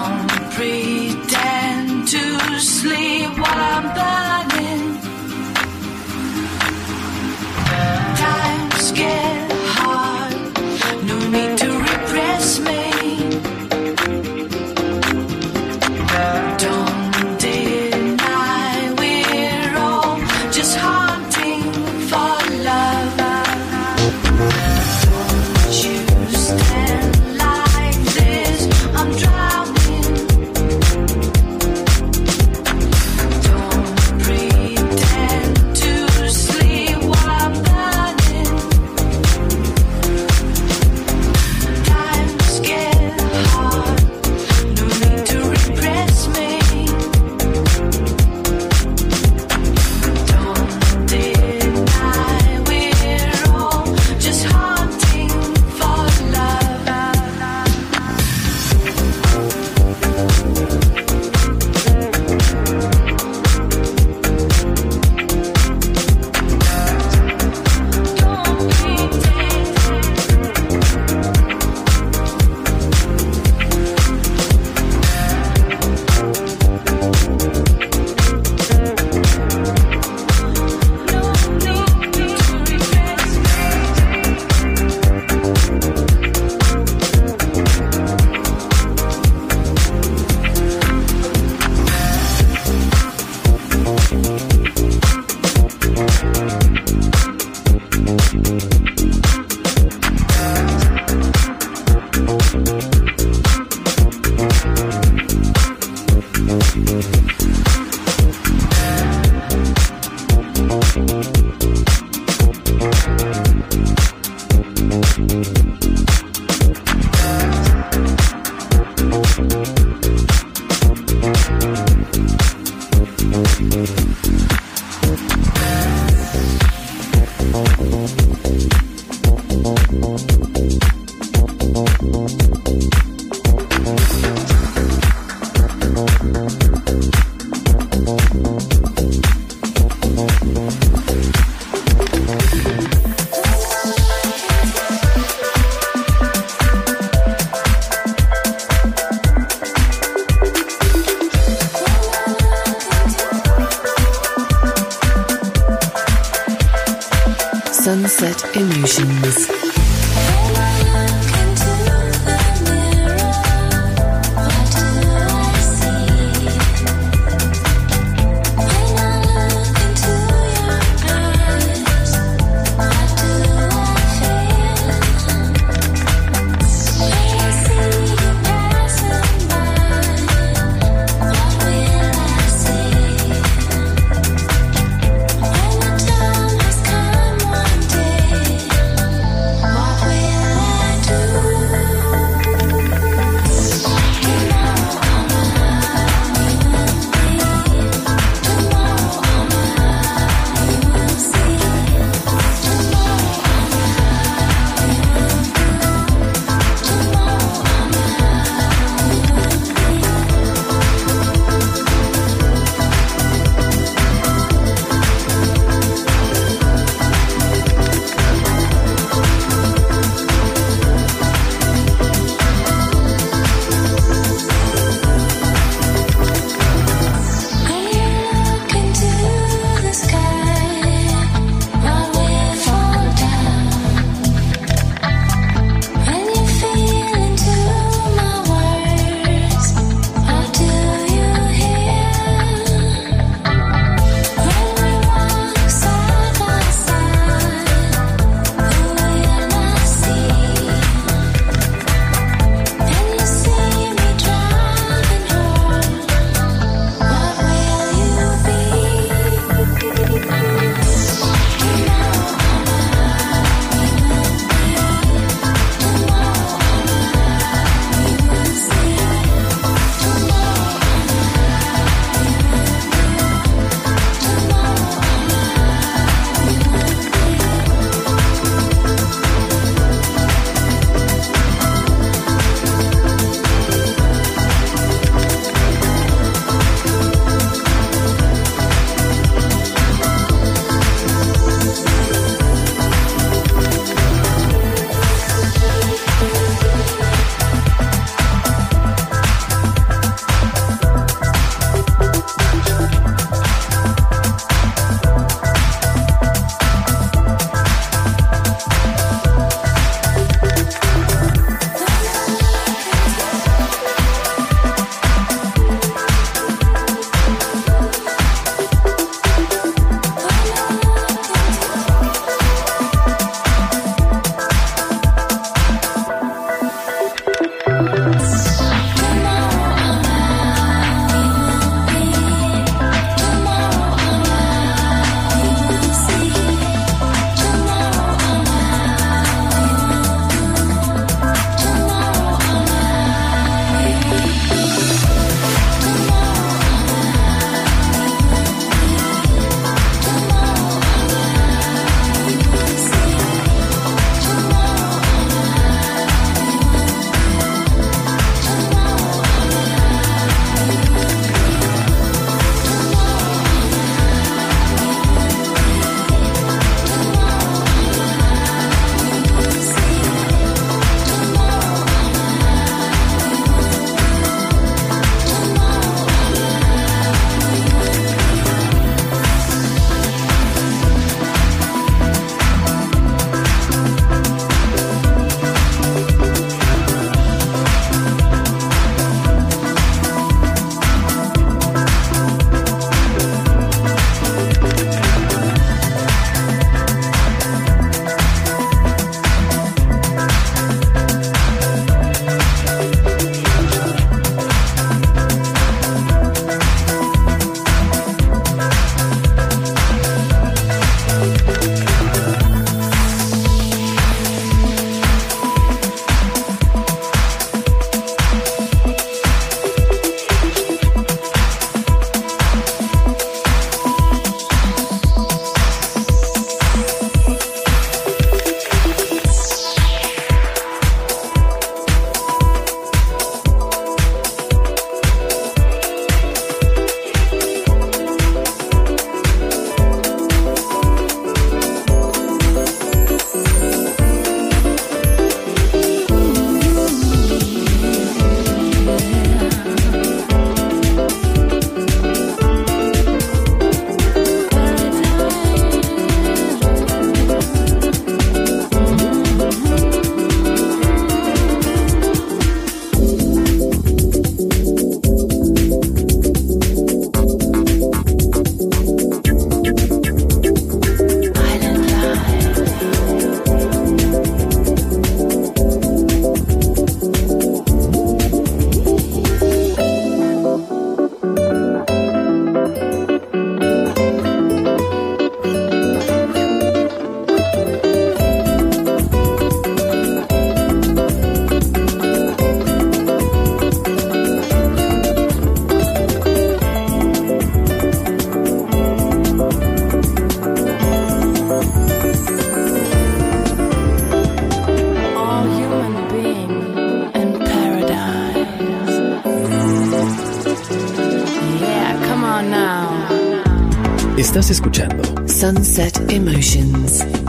I'm free.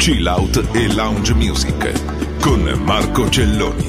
chill out e lounge music con Marco Celloni.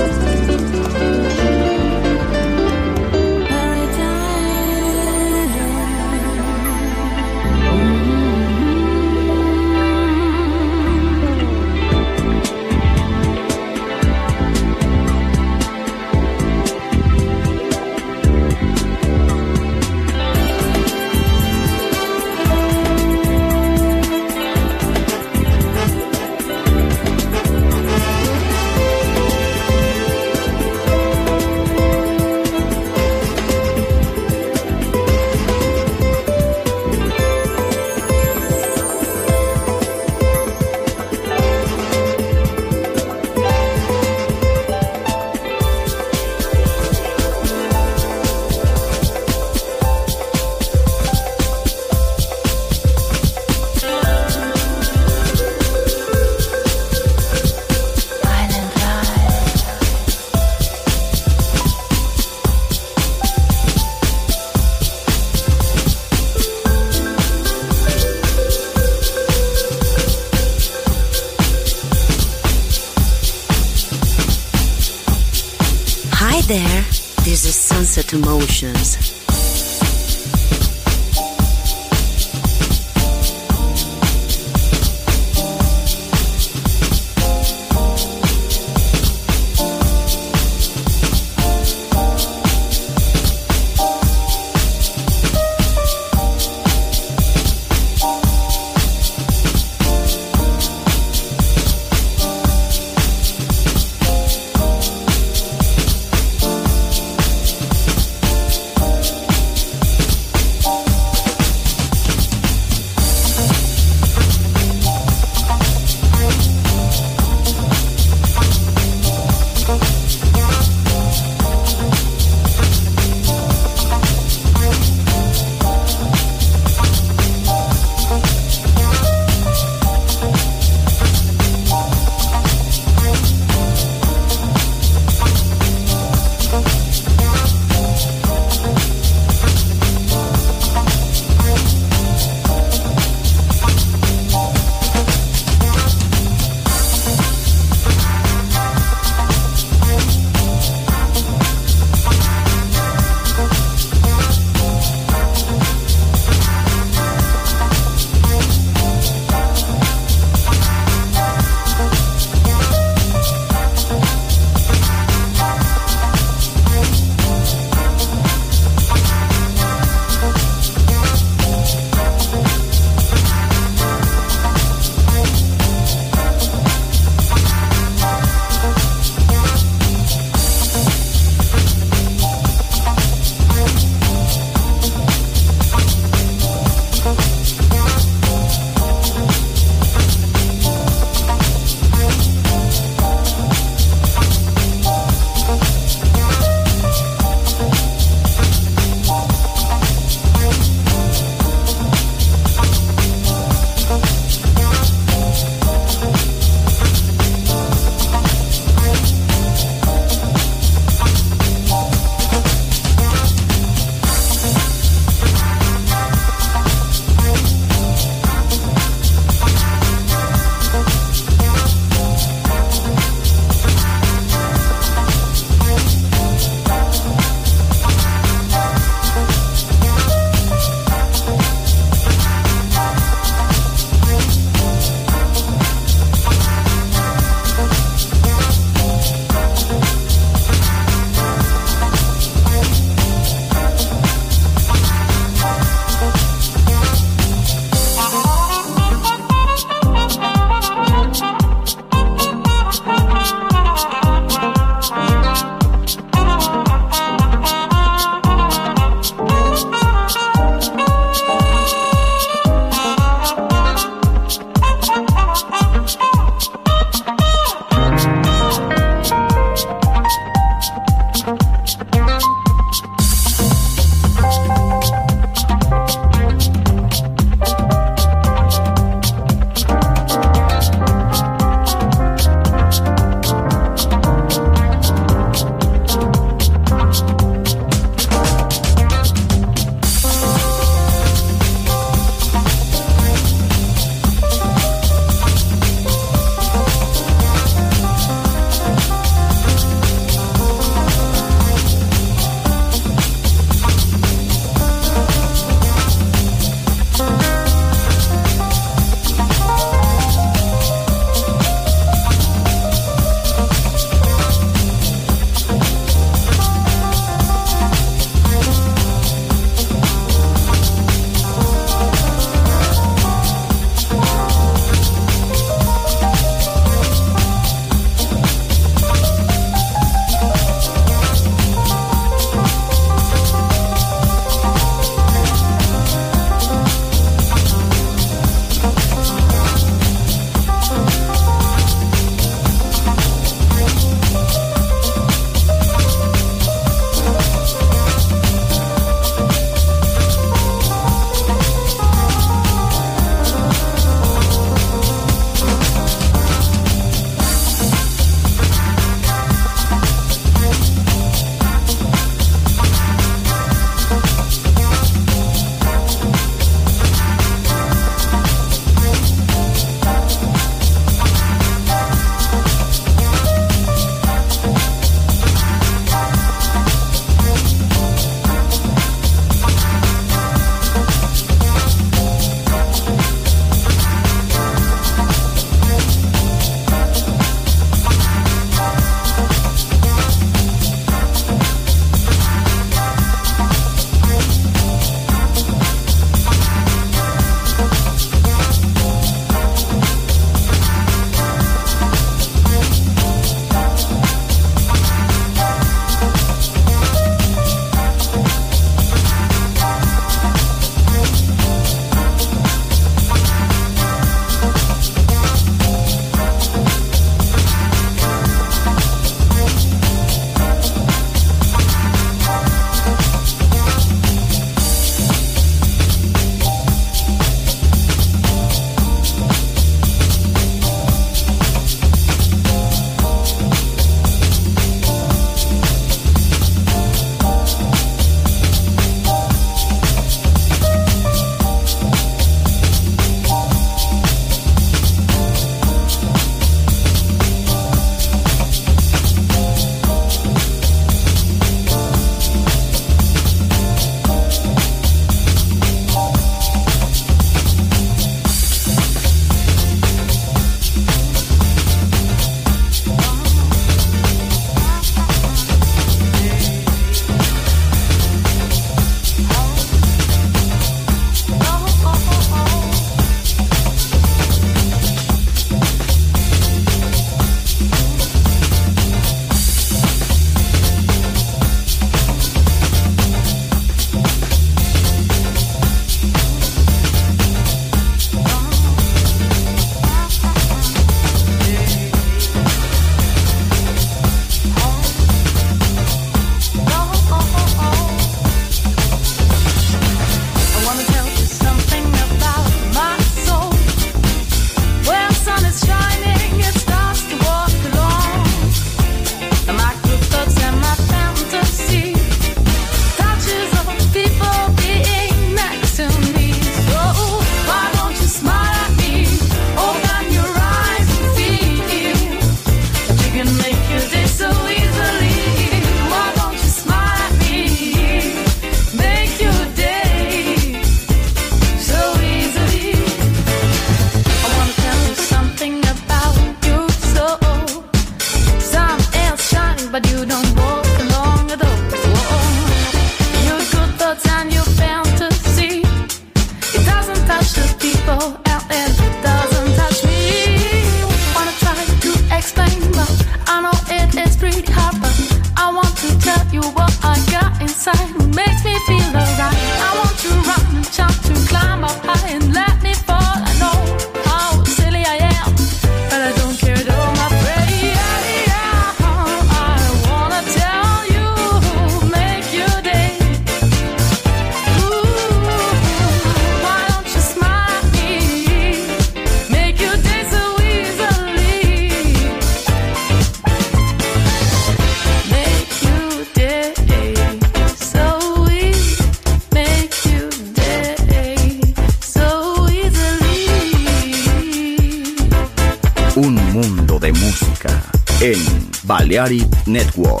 Balearic Network.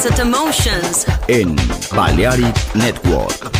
Sunset Emotions. en Balearic Network.